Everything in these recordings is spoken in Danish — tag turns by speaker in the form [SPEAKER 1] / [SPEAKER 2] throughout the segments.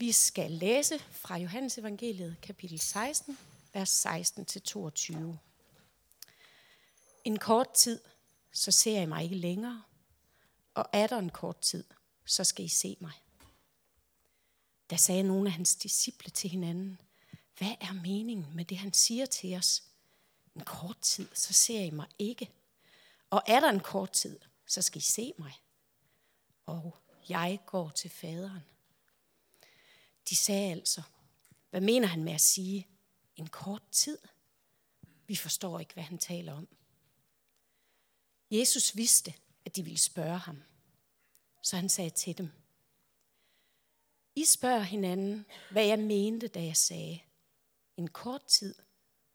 [SPEAKER 1] Vi skal læse fra Johannes evangeliet, kapitel 16, vers 16-22. En kort tid, så ser I mig ikke længere, og er der en kort tid, så skal I se mig. Da sagde nogle af hans disciple til hinanden, hvad er meningen med det, han siger til os? En kort tid, så ser I mig ikke. Og er der en kort tid, så skal I se mig. Og jeg går til faderen. De sagde altså, hvad mener han med at sige en kort tid? Vi forstår ikke, hvad han taler om. Jesus vidste, at de ville spørge ham. Så han sagde til dem, I spørger hinanden, hvad jeg mente, da jeg sagde, en kort tid,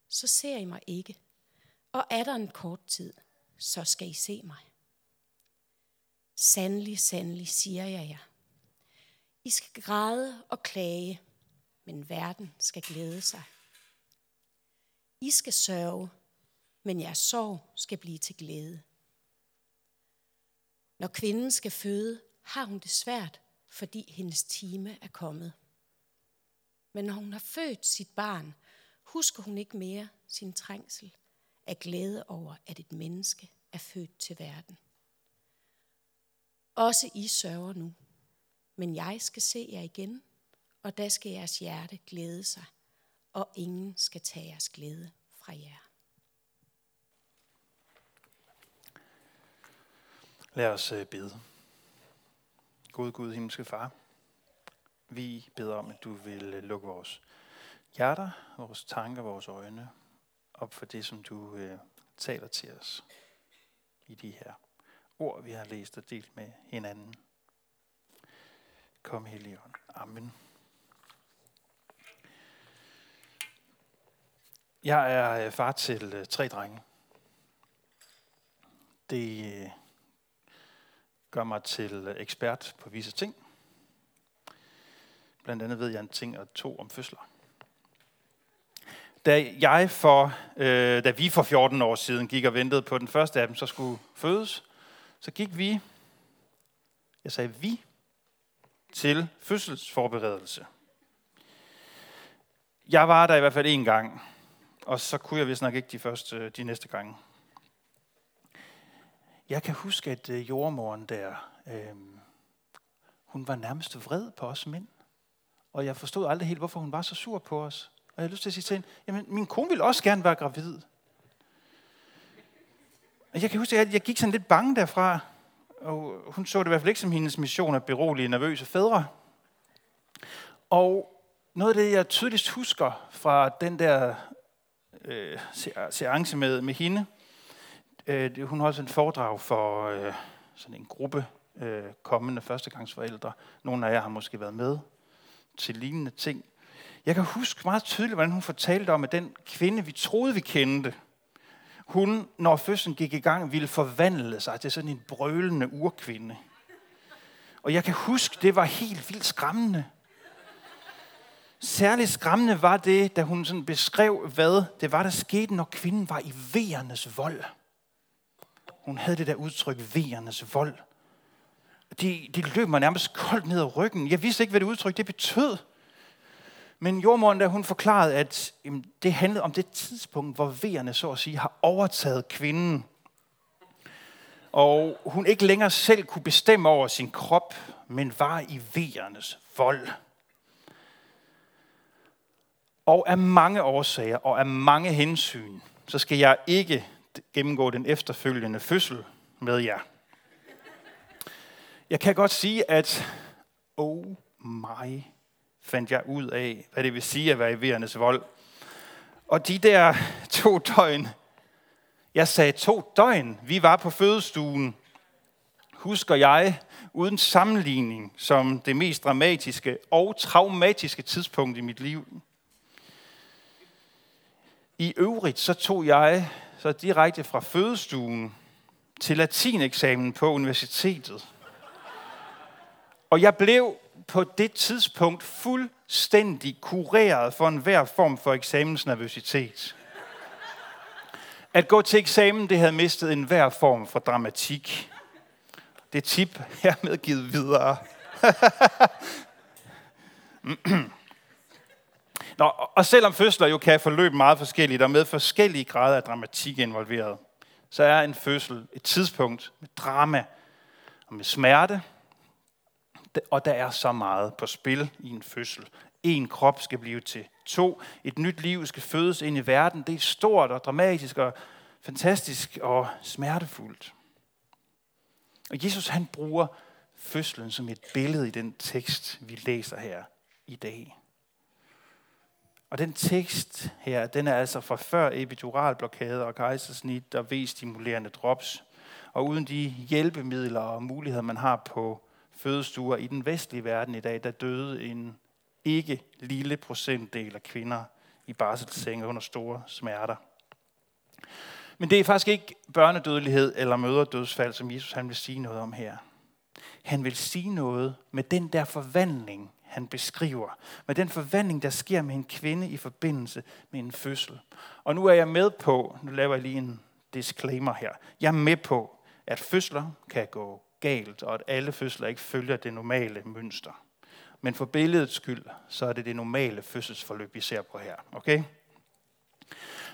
[SPEAKER 1] så ser I mig ikke. Og er der en kort tid, så skal I se mig. Sandelig, sandelig, siger jeg jer. I skal græde og klage, men verden skal glæde sig. I skal sørge, men jeres sorg skal blive til glæde. Når kvinden skal føde, har hun det svært, fordi hendes time er kommet. Men når hun har født sit barn, husker hun ikke mere sin trængsel af glæde over, at et menneske er født til verden. Også I sørger nu, men jeg skal se jer igen, og da skal jeres hjerte glæde sig, og ingen skal tage jeres glæde fra jer.
[SPEAKER 2] Lad os øh, bede. God Gud, himmelske far, vi beder om, at du vil øh, lukke vores hjerter, vores tanker, vores øjne op for det, som du øh, taler til os i de her ord, vi har læst og delt med hinanden. Kom, Helligånd. Amen. Jeg er øh, far til øh, tre drenge. Det øh, gør mig til ekspert på visse ting. Blandt andet ved jeg en ting og to om fødsler. Da, jeg for, øh, da vi for 14 år siden gik og ventede på den første af dem, så skulle fødes, så gik vi, jeg sagde vi, til fødselsforberedelse. Jeg var der i hvert fald en gang, og så kunne jeg vist nok ikke de, første, de næste gange. Jeg kan huske, at øh, jordmoren der, øh, hun var nærmest vred på os mænd. Og jeg forstod aldrig helt, hvorfor hun var så sur på os. Og jeg har lyst til at sige til hende, jamen min kone ville også gerne være gravid. Og jeg kan huske, at jeg gik sådan lidt bange derfra. Og hun så det i hvert fald ikke som hendes mission at berolige nervøse fædre. Og noget af det, jeg tydeligst husker fra den der øh, seance med, med hende, øh, hun holdt en foredrag for øh, sådan en gruppe øh, kommende førstegangsforældre. Nogle af jer har måske været med til lignende ting. Jeg kan huske meget tydeligt, hvordan hun fortalte om, at den kvinde, vi troede, vi kendte, hun, når fødslen gik i gang, ville forvandle sig til sådan en brølende urkvinde. Og jeg kan huske, det var helt vildt skræmmende. Særligt skræmmende var det, da hun sådan beskrev, hvad det var, der skete, når kvinden var i vejernes vold. Hun havde det der udtryk, vejernes vold. Det, de løb mig nærmest koldt ned ad ryggen. Jeg vidste ikke, hvad det udtryk det betød. Men jordmoren, der hun forklarede, at jamen, det handlede om det tidspunkt, hvor vejerne så at sige har overtaget kvinden. Og hun ikke længere selv kunne bestemme over sin krop, men var i vejernes vold. Og af mange årsager og af mange hensyn, så skal jeg ikke gennemgå den efterfølgende fødsel med jer. Jeg kan godt sige, at oh my fandt jeg ud af, hvad det vil sige at være i vejernes vold. Og de der to døgn, jeg sagde to døgn, vi var på fødestuen, husker jeg uden sammenligning som det mest dramatiske og traumatiske tidspunkt i mit liv. I øvrigt så tog jeg så direkte fra fødestuen til latineksamen på universitetet. Og jeg blev på det tidspunkt fuldstændig kureret for enhver form for eksamensnervøsitet. At gå til eksamen, det havde mistet enhver form for dramatik. Det tip er medgivet videre. Nå, og selvom fødsler jo kan forløbe meget forskelligt og med forskellige grader af dramatik involveret, så er en fødsel et tidspunkt med drama og med smerte, og der er så meget på spil i en fødsel. En krop skal blive til to. Et nyt liv skal fødes ind i verden. Det er stort og dramatisk og fantastisk og smertefuldt. Og Jesus han bruger fødslen som et billede i den tekst, vi læser her i dag. Og den tekst her, den er altså fra før epiduralblokade og kejsersnit og V-stimulerende drops. Og uden de hjælpemidler og muligheder, man har på fødestuer i den vestlige verden i dag, der døde en ikke lille procentdel af kvinder i barselssenge under store smerter. Men det er faktisk ikke børnedødelighed eller møderdødsfald, som Jesus han vil sige noget om her. Han vil sige noget med den der forvandling, han beskriver. Med den forvandling, der sker med en kvinde i forbindelse med en fødsel. Og nu er jeg med på, nu laver jeg lige en disclaimer her. Jeg er med på, at fødsler kan gå galt, og at alle fødsler ikke følger det normale mønster. Men for billedets skyld, så er det det normale fødselsforløb, vi ser på her. Okay?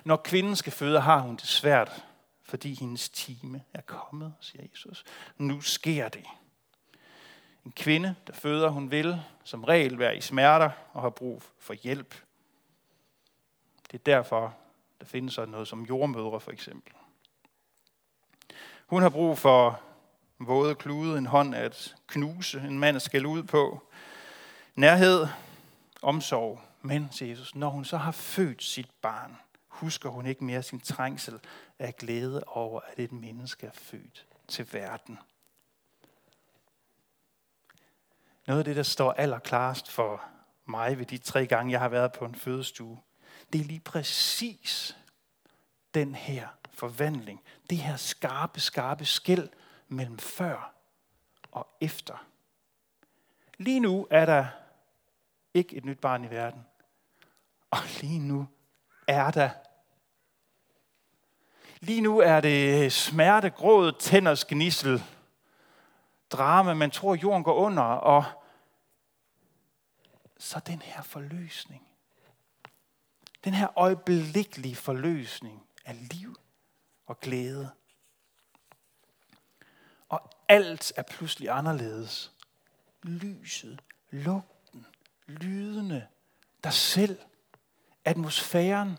[SPEAKER 2] Når kvinden skal føde, har hun det svært, fordi hendes time er kommet, siger Jesus. Nu sker det. En kvinde, der føder, hun vil som regel være i smerter og har brug for hjælp. Det er derfor, der findes sådan noget som jordmødre for eksempel. Hun har brug for våde klude, en hånd at knuse, en mand at skælde ud på, nærhed, omsorg. Men, siger Jesus, når hun så har født sit barn, husker hun ikke mere sin trængsel af glæde over, at et menneske er født til verden. Noget af det, der står allerklarest for mig ved de tre gange, jeg har været på en fødestue, det er lige præcis den her forvandling. Det her skarpe, skarpe skæld mellem før og efter. Lige nu er der ikke et nyt barn i verden. Og lige nu er der. Lige nu er det smerte, gråd, tænders gnissel, drama, man tror jorden går under, og så den her forløsning. Den her øjeblikkelige forløsning af liv og glæde. Og alt er pludselig anderledes. Lyset, lugten, lydene, dig selv, atmosfæren.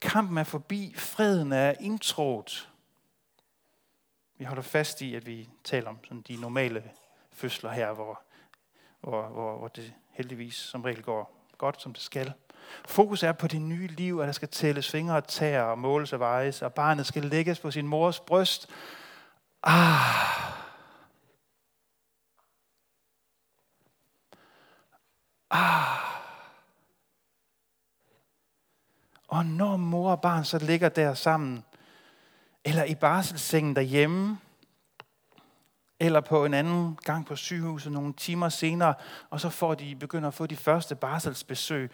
[SPEAKER 2] Kampen er forbi, freden er indtrådt. Vi holder fast i, at vi taler om sådan de normale fødsler her, hvor hvor, hvor, hvor det heldigvis som regel går godt, som det skal. Fokus er på det nye liv, at der skal tælles fingre og tæer og måles og vejes, og barnet skal lægges på sin mors bryst. Ah. Ah. Og når mor og barn så ligger der sammen, eller i barselssengen derhjemme, eller på en anden gang på sygehuset nogle timer senere, og så får de, begynder at få de første barselsbesøg,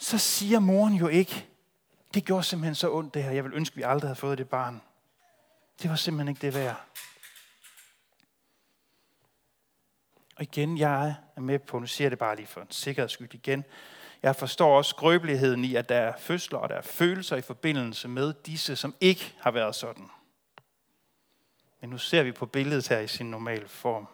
[SPEAKER 2] så siger moren jo ikke, det gjorde simpelthen så ondt det her, jeg vil ønske, vi aldrig havde fået det barn. Det var simpelthen ikke det værd. Og igen, jeg er med på, nu siger jeg det bare lige for en sikkerheds skyld igen, jeg forstår også skrøbeligheden i, at der er fødsler og der er følelser i forbindelse med disse, som ikke har været sådan. Men nu ser vi på billedet her i sin normale form.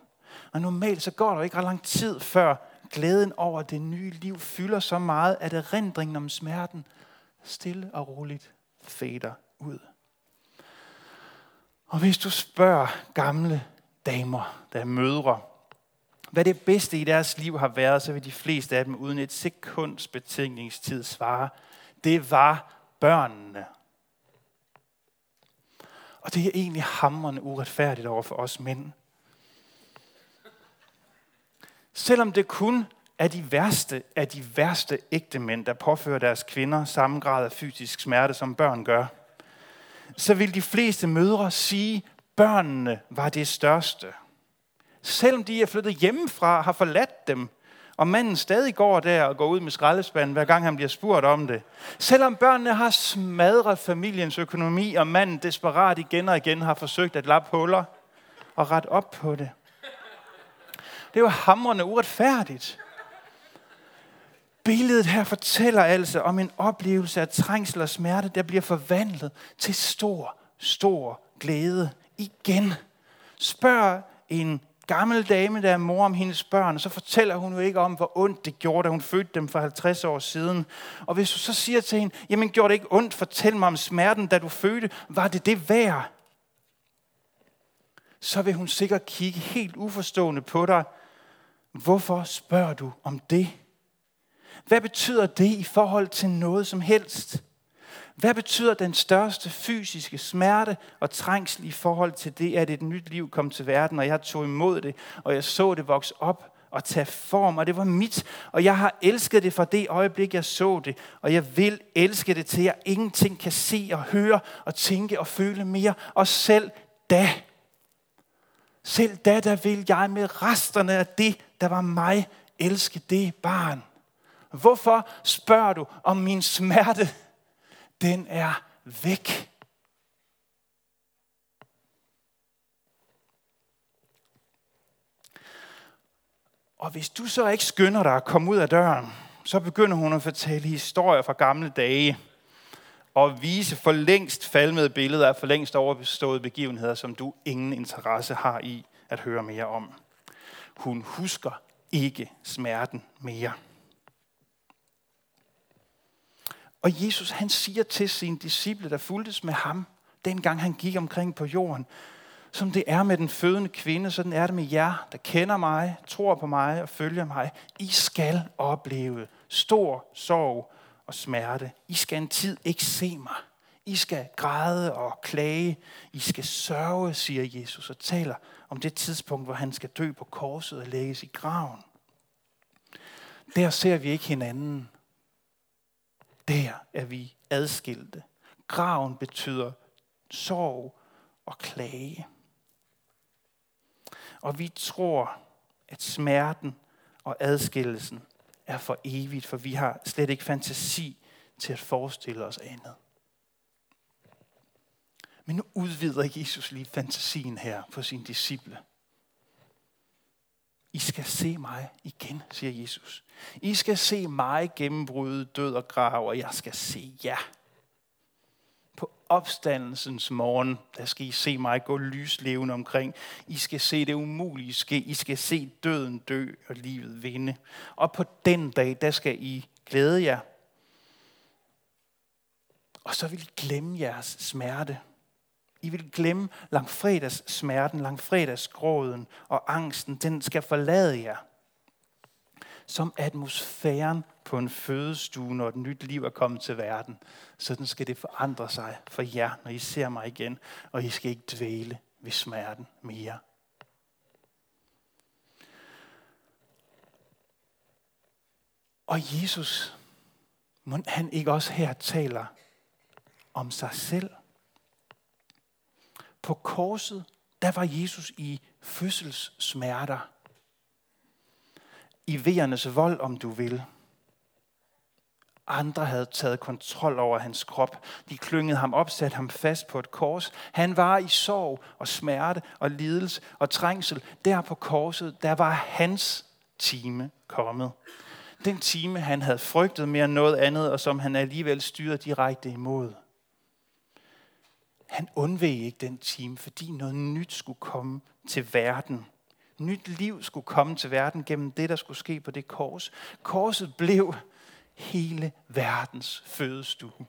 [SPEAKER 2] Og normalt så går der ikke ret lang tid, før glæden over det nye liv fylder så meget, at erindringen om smerten stille og roligt fader ud. Og hvis du spørger gamle damer, der er mødre, hvad det bedste i deres liv har været, så vil de fleste af dem uden et sekunds betænkningstid svare, det var børnene og det er egentlig hammerende uretfærdigt over for os mænd. Selvom det kun er de værste af de værste ægte mænd, der påfører deres kvinder samme grad af fysisk smerte, som børn gør, så vil de fleste mødre sige, at børnene var det største. Selvom de er flyttet hjemmefra, har forladt dem, og manden stadig går der og går ud med skraldespanden, hver gang han bliver spurgt om det. Selvom børnene har smadret familiens økonomi, og manden desperat igen og igen har forsøgt at lappe huller og rette op på det. Det var hamrende uretfærdigt. Billedet her fortæller altså om en oplevelse af trængsel og smerte, der bliver forvandlet til stor, stor glæde igen. Spørg en gammel dame, der er mor om hendes børn, og så fortæller hun jo ikke om, hvor ondt det gjorde, da hun fødte dem for 50 år siden. Og hvis du så siger til hende, jamen gjorde det ikke ondt, fortæl mig om smerten, da du fødte, var det det værd? Så vil hun sikkert kigge helt uforstående på dig. Hvorfor spørger du om det? Hvad betyder det i forhold til noget som helst? Hvad betyder den største fysiske smerte og trængsel i forhold til det, at et nyt liv kom til verden, og jeg tog imod det, og jeg så det vokse op og tage form, og det var mit, og jeg har elsket det fra det øjeblik, jeg så det, og jeg vil elske det til, jeg ingenting kan se og høre og tænke og føle mere, og selv da, selv da, der vil jeg med resterne af det, der var mig, elske det barn. Hvorfor spørger du om min smerte? Den er væk. Og hvis du så ikke skynder dig at komme ud af døren, så begynder hun at fortælle historier fra gamle dage og vise for længst falmede billeder af for længst overbeståede begivenheder, som du ingen interesse har i at høre mere om. Hun husker ikke smerten mere. Og Jesus han siger til sine disciple, der fuldtes med ham, dengang han gik omkring på jorden, som det er med den fødende kvinde, sådan er det med jer, der kender mig, tror på mig og følger mig. I skal opleve stor sorg og smerte. I skal en tid ikke se mig. I skal græde og klage. I skal sørge, siger Jesus, og taler om det tidspunkt, hvor han skal dø på korset og lægges i graven. Der ser vi ikke hinanden der er vi adskilte. Graven betyder sorg og klage. Og vi tror, at smerten og adskillelsen er for evigt, for vi har slet ikke fantasi til at forestille os andet. Men nu udvider Jesus lige fantasien her på sine disciple. I skal se mig igen, siger Jesus. I skal se mig gennembryde død og grav, og jeg skal se jer. På opstandelsens morgen, der skal I se mig gå lyslevende omkring. I skal se det umulige ske. I skal se døden dø og livet vinde. Og på den dag, der skal I glæde jer. Og så vil I glemme jeres smerte. I vil glemme langfredags smerten, langfredags gråden og angsten. Den skal forlade jer. Som atmosfæren på en fødestue, når et nyt liv er kommet til verden. Sådan skal det forandre sig for jer, når I ser mig igen, og I skal ikke dvæle ved smerten mere. Og Jesus, må han ikke også her taler om sig selv? På korset, der var Jesus i fødselssmerter. I vejernes vold, om du vil. Andre havde taget kontrol over hans krop. De klyngede ham op, satte ham fast på et kors. Han var i sorg og smerte og lidelse og trængsel. Der på korset, der var hans time kommet. Den time, han havde frygtet mere end noget andet, og som han alligevel styrede direkte imod. Han undveg ikke den time, fordi noget nyt skulle komme til verden. Nyt liv skulle komme til verden gennem det, der skulle ske på det kors. Korset blev hele verdens fødestue.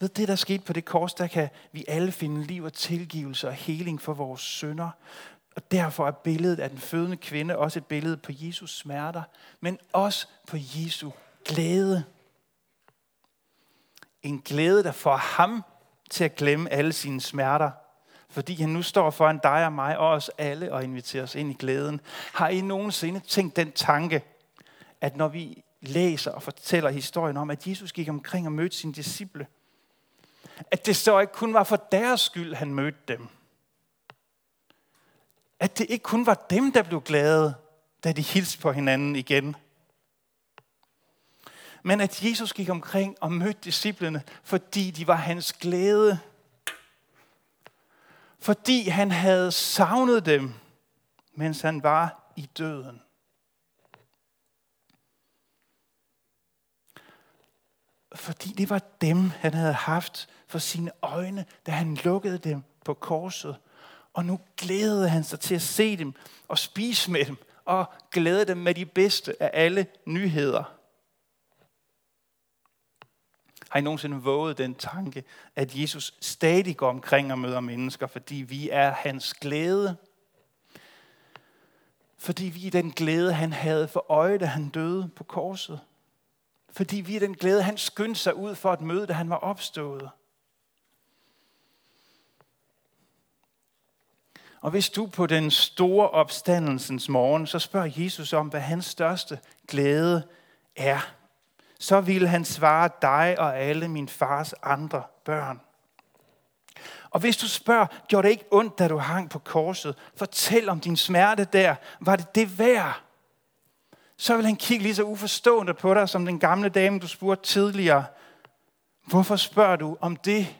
[SPEAKER 2] Ved det, der skete på det kors, der kan vi alle finde liv og tilgivelse og heling for vores synder. Og derfor er billedet af den fødende kvinde også et billede på Jesus smerter, men også på Jesu glæde. En glæde, der får ham til at glemme alle sine smerter, fordi han nu står foran dig og mig og os alle og inviterer os ind i glæden. Har I nogensinde tænkt den tanke, at når vi læser og fortæller historien om, at Jesus gik omkring og mødte sine disciple, at det så ikke kun var for deres skyld, han mødte dem. At det ikke kun var dem, der blev glade, da de hilste på hinanden igen men at Jesus gik omkring og mødte disciplene, fordi de var hans glæde. Fordi han havde savnet dem, mens han var i døden. Fordi det var dem, han havde haft for sine øjne, da han lukkede dem på korset. Og nu glædede han sig til at se dem og spise med dem og glæde dem med de bedste af alle nyheder. Har I nogensinde våget den tanke, at Jesus stadig går omkring og møder mennesker, fordi vi er hans glæde? Fordi vi er den glæde, han havde for øje, da han døde på korset. Fordi vi er den glæde, han skyndte sig ud for at møde, da han var opstået. Og hvis du på den store opstandelsens morgen, så spørger Jesus om, hvad hans største glæde er, så vil han svare dig og alle min fars andre børn. Og hvis du spørger, gjorde det ikke ondt, da du hang på korset? Fortæl om din smerte der. Var det det værd? Så vil han kigge lige så uforstående på dig, som den gamle dame, du spurgte tidligere. Hvorfor spørger du om det?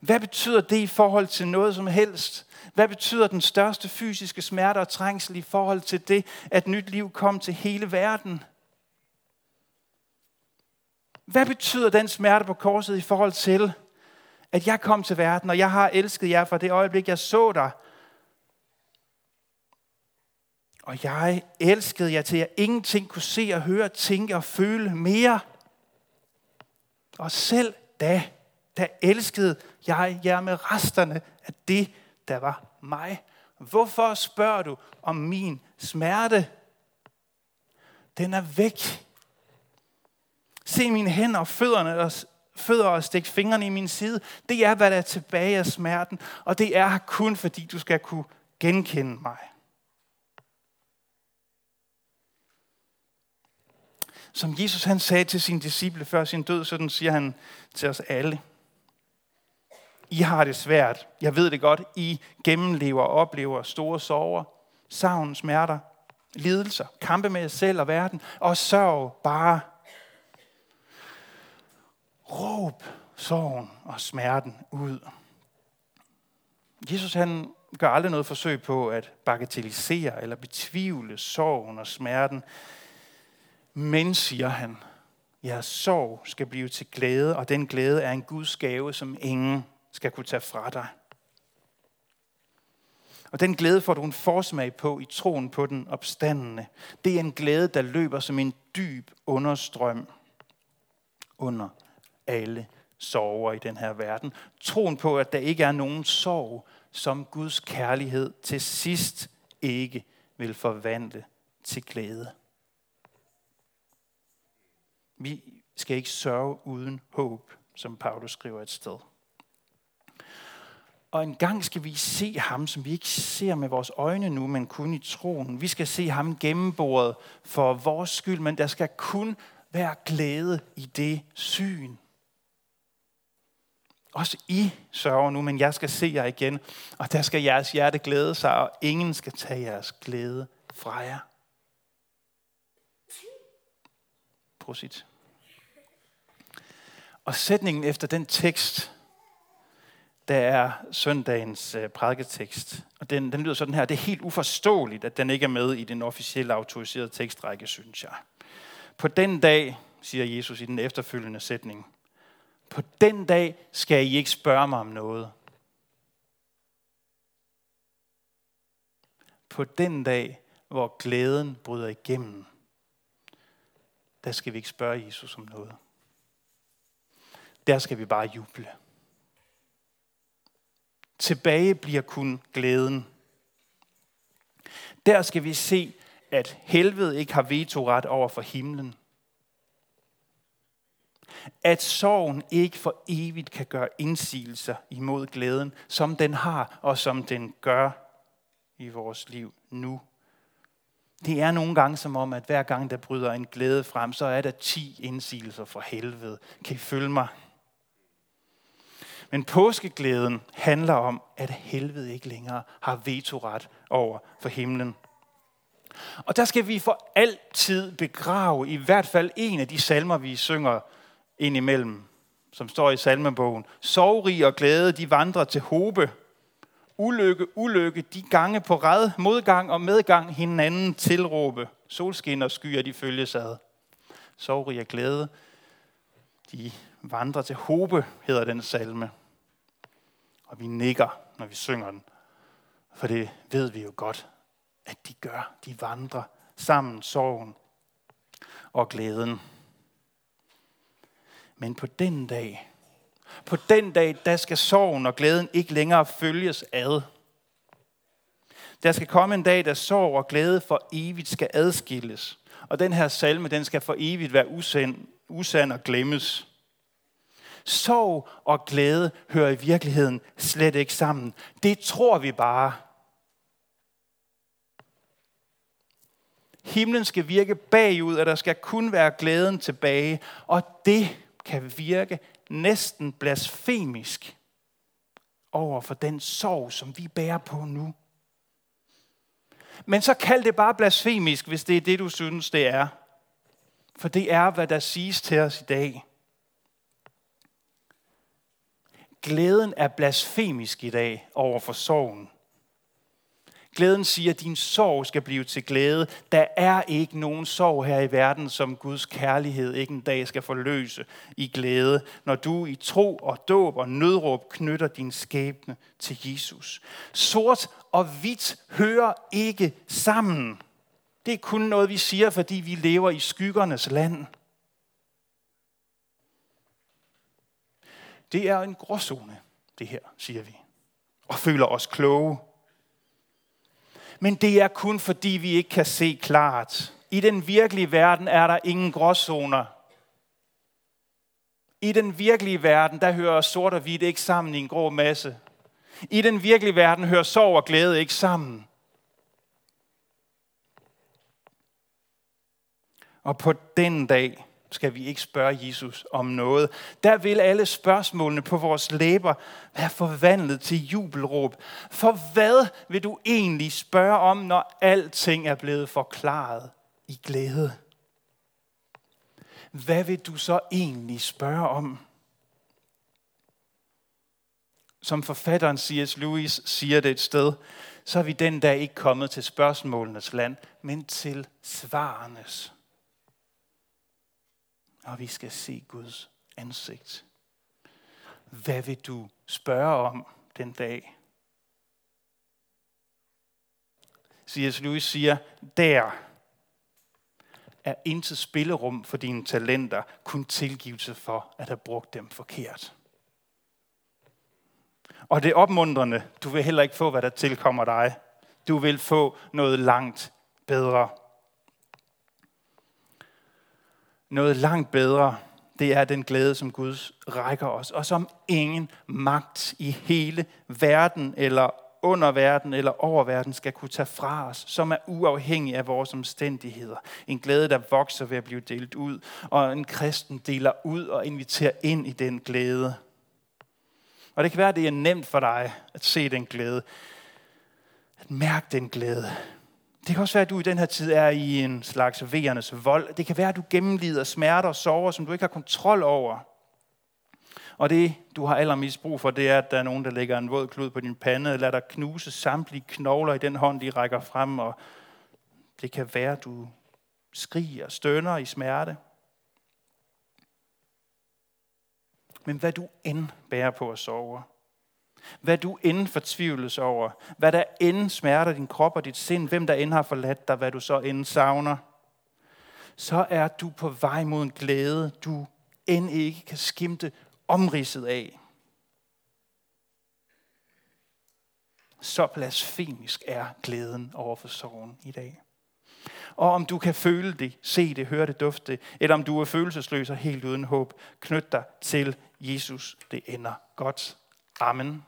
[SPEAKER 2] Hvad betyder det i forhold til noget som helst? Hvad betyder den største fysiske smerte og trængsel i forhold til det, at nyt liv kom til hele verden? Hvad betyder den smerte på korset i forhold til, at jeg kom til verden, og jeg har elsket jer fra det øjeblik, jeg så dig? Og jeg elskede jer til, at jeg ingenting kunne se og høre, tænke og føle mere. Og selv da, der elskede jeg jer med resterne af det, der var mig. Hvorfor spørger du om min smerte? Den er væk. Se mine hænder og fødderne og fødder og stik fingrene i min side. Det er, hvad der er tilbage af smerten, og det er kun fordi, du skal kunne genkende mig. Som Jesus han sagde til sine disciple før sin død, sådan siger han til os alle. I har det svært. Jeg ved det godt. I gennemlever og oplever store sorger, savn, smerter, lidelser, kampe med jer selv og verden, og sørg bare. Råb sorgen og smerten ud. Jesus han gør aldrig noget forsøg på at bagatellisere eller betvivle sorgen og smerten. Men, siger han, jeres sorg skal blive til glæde, og den glæde er en Guds gave, som ingen skal kunne tage fra dig. Og den glæde får du en forsmag på i troen på den opstandende. Det er en glæde, der løber som en dyb understrøm under alle sorger i den her verden. Troen på, at der ikke er nogen sorg, som Guds kærlighed til sidst ikke vil forvandle til glæde. Vi skal ikke sørge uden håb, som Paulus skriver et sted. Og en gang skal vi se ham, som vi ikke ser med vores øjne nu, men kun i troen. Vi skal se ham gennemboret for vores skyld, men der skal kun være glæde i det syn. Også I sørger nu, men jeg skal se jer igen, og der skal jeres hjerte glæde sig, og ingen skal tage jeres glæde fra jer. Prosit. Og sætningen efter den tekst, der er søndagens øh, prædiketekst. Og den, den lyder sådan her. Det er helt uforståeligt, at den ikke er med i den officielle autoriserede tekstrække, synes jeg. På den dag, siger Jesus i den efterfølgende sætning, på den dag skal I ikke spørge mig om noget. På den dag, hvor glæden bryder igennem, der skal vi ikke spørge Jesus om noget. Der skal vi bare juble. Tilbage bliver kun glæden. Der skal vi se, at helvede ikke har vetoret over for himlen. At sorgen ikke for evigt kan gøre indsigelser imod glæden, som den har og som den gør i vores liv nu. Det er nogle gange som om, at hver gang der bryder en glæde frem, så er der ti indsigelser fra helvede. Kan I følge mig? Men påskeglæden handler om, at helvede ikke længere har vetoret over for himlen. Og der skal vi for altid begrave i hvert fald en af de salmer, vi synger indimellem, som står i salmebogen. Sovrig og glæde, de vandrer til hobe. Ulykke, ulykke, de gange på red, modgang og medgang hinanden tilråbe. Solskin og skyer, de følges ad. Sovrig og glæde, de vandrer til hobe, hedder den salme. Og vi nikker, når vi synger den. For det ved vi jo godt, at de gør. De vandrer sammen sorgen og glæden. Men på den dag, på den dag, der skal sorgen og glæden ikke længere følges ad. Der skal komme en dag, da sorg og glæde for evigt skal adskilles. Og den her salme, den skal for evigt være usand, usand og glemmes. Sorg og glæde hører i virkeligheden slet ikke sammen. Det tror vi bare. Himlen skal virke bagud, og der skal kun være glæden tilbage. Og det kan virke næsten blasfemisk over for den sorg, som vi bærer på nu. Men så kald det bare blasfemisk, hvis det er det, du synes, det er. For det er, hvad der siges til os i dag. Glæden er blasfemisk i dag over for sorgen. Glæden siger, at din sorg skal blive til glæde. Der er ikke nogen sorg her i verden, som Guds kærlighed ikke en dag skal forløse i glæde, når du i tro og dåb og nødråb knytter din skæbne til Jesus. Sort og hvidt hører ikke sammen. Det er kun noget, vi siger, fordi vi lever i skyggernes land. Det er en gråzone, det her, siger vi. Og føler os kloge. Men det er kun fordi, vi ikke kan se klart. I den virkelige verden er der ingen gråzoner. I den virkelige verden, der hører sort og hvidt ikke sammen i en grå masse. I den virkelige verden hører sorg og glæde ikke sammen. Og på den dag, skal vi ikke spørge Jesus om noget. Der vil alle spørgsmålene på vores læber være forvandlet til jubelråb. For hvad vil du egentlig spørge om, når alting er blevet forklaret i glæde? Hvad vil du så egentlig spørge om? Som forfatteren C.S. Lewis siger det et sted, så er vi den dag ikke kommet til spørgsmålenes land, men til svarenes og vi skal se Guds ansigt. Hvad vil du spørge om den dag? C.S. Lewis siger, der er intet spillerum for dine talenter, kun tilgivelse for at have brugt dem forkert. Og det er opmuntrende. Du vil heller ikke få, hvad der tilkommer dig. Du vil få noget langt bedre. Noget langt bedre, det er den glæde, som Gud rækker os, og som ingen magt i hele verden, eller under verden, eller over verden, skal kunne tage fra os, som er uafhængig af vores omstændigheder. En glæde, der vokser ved at blive delt ud, og en kristen deler ud og inviterer ind i den glæde. Og det kan være, at det er nemt for dig at se den glæde, at mærke den glæde. Det kan også være, at du i den her tid er i en slags vejernes vold. Det kan være, at du gennemlider smerter og sorger, som du ikke har kontrol over. Og det, du har allermest brug for, det er, at der er nogen, der lægger en våd klud på din pande, eller dig knuse samtlige knogler i den hånd, de rækker frem, og det kan være, at du skriger og stønner i smerte. Men hvad du end bærer på at sove, hvad du end fortvivles over, hvad der end smerter din krop og dit sind, hvem der end har forladt dig, hvad du så end savner, så er du på vej mod en glæde, du end ikke kan skimte omridset af. Så blasfemisk er glæden over for sorgen i dag. Og om du kan føle det, se det, høre det, dufte det, eller om du er følelsesløs og helt uden håb, knyt dig til Jesus. Det ender godt. Amen.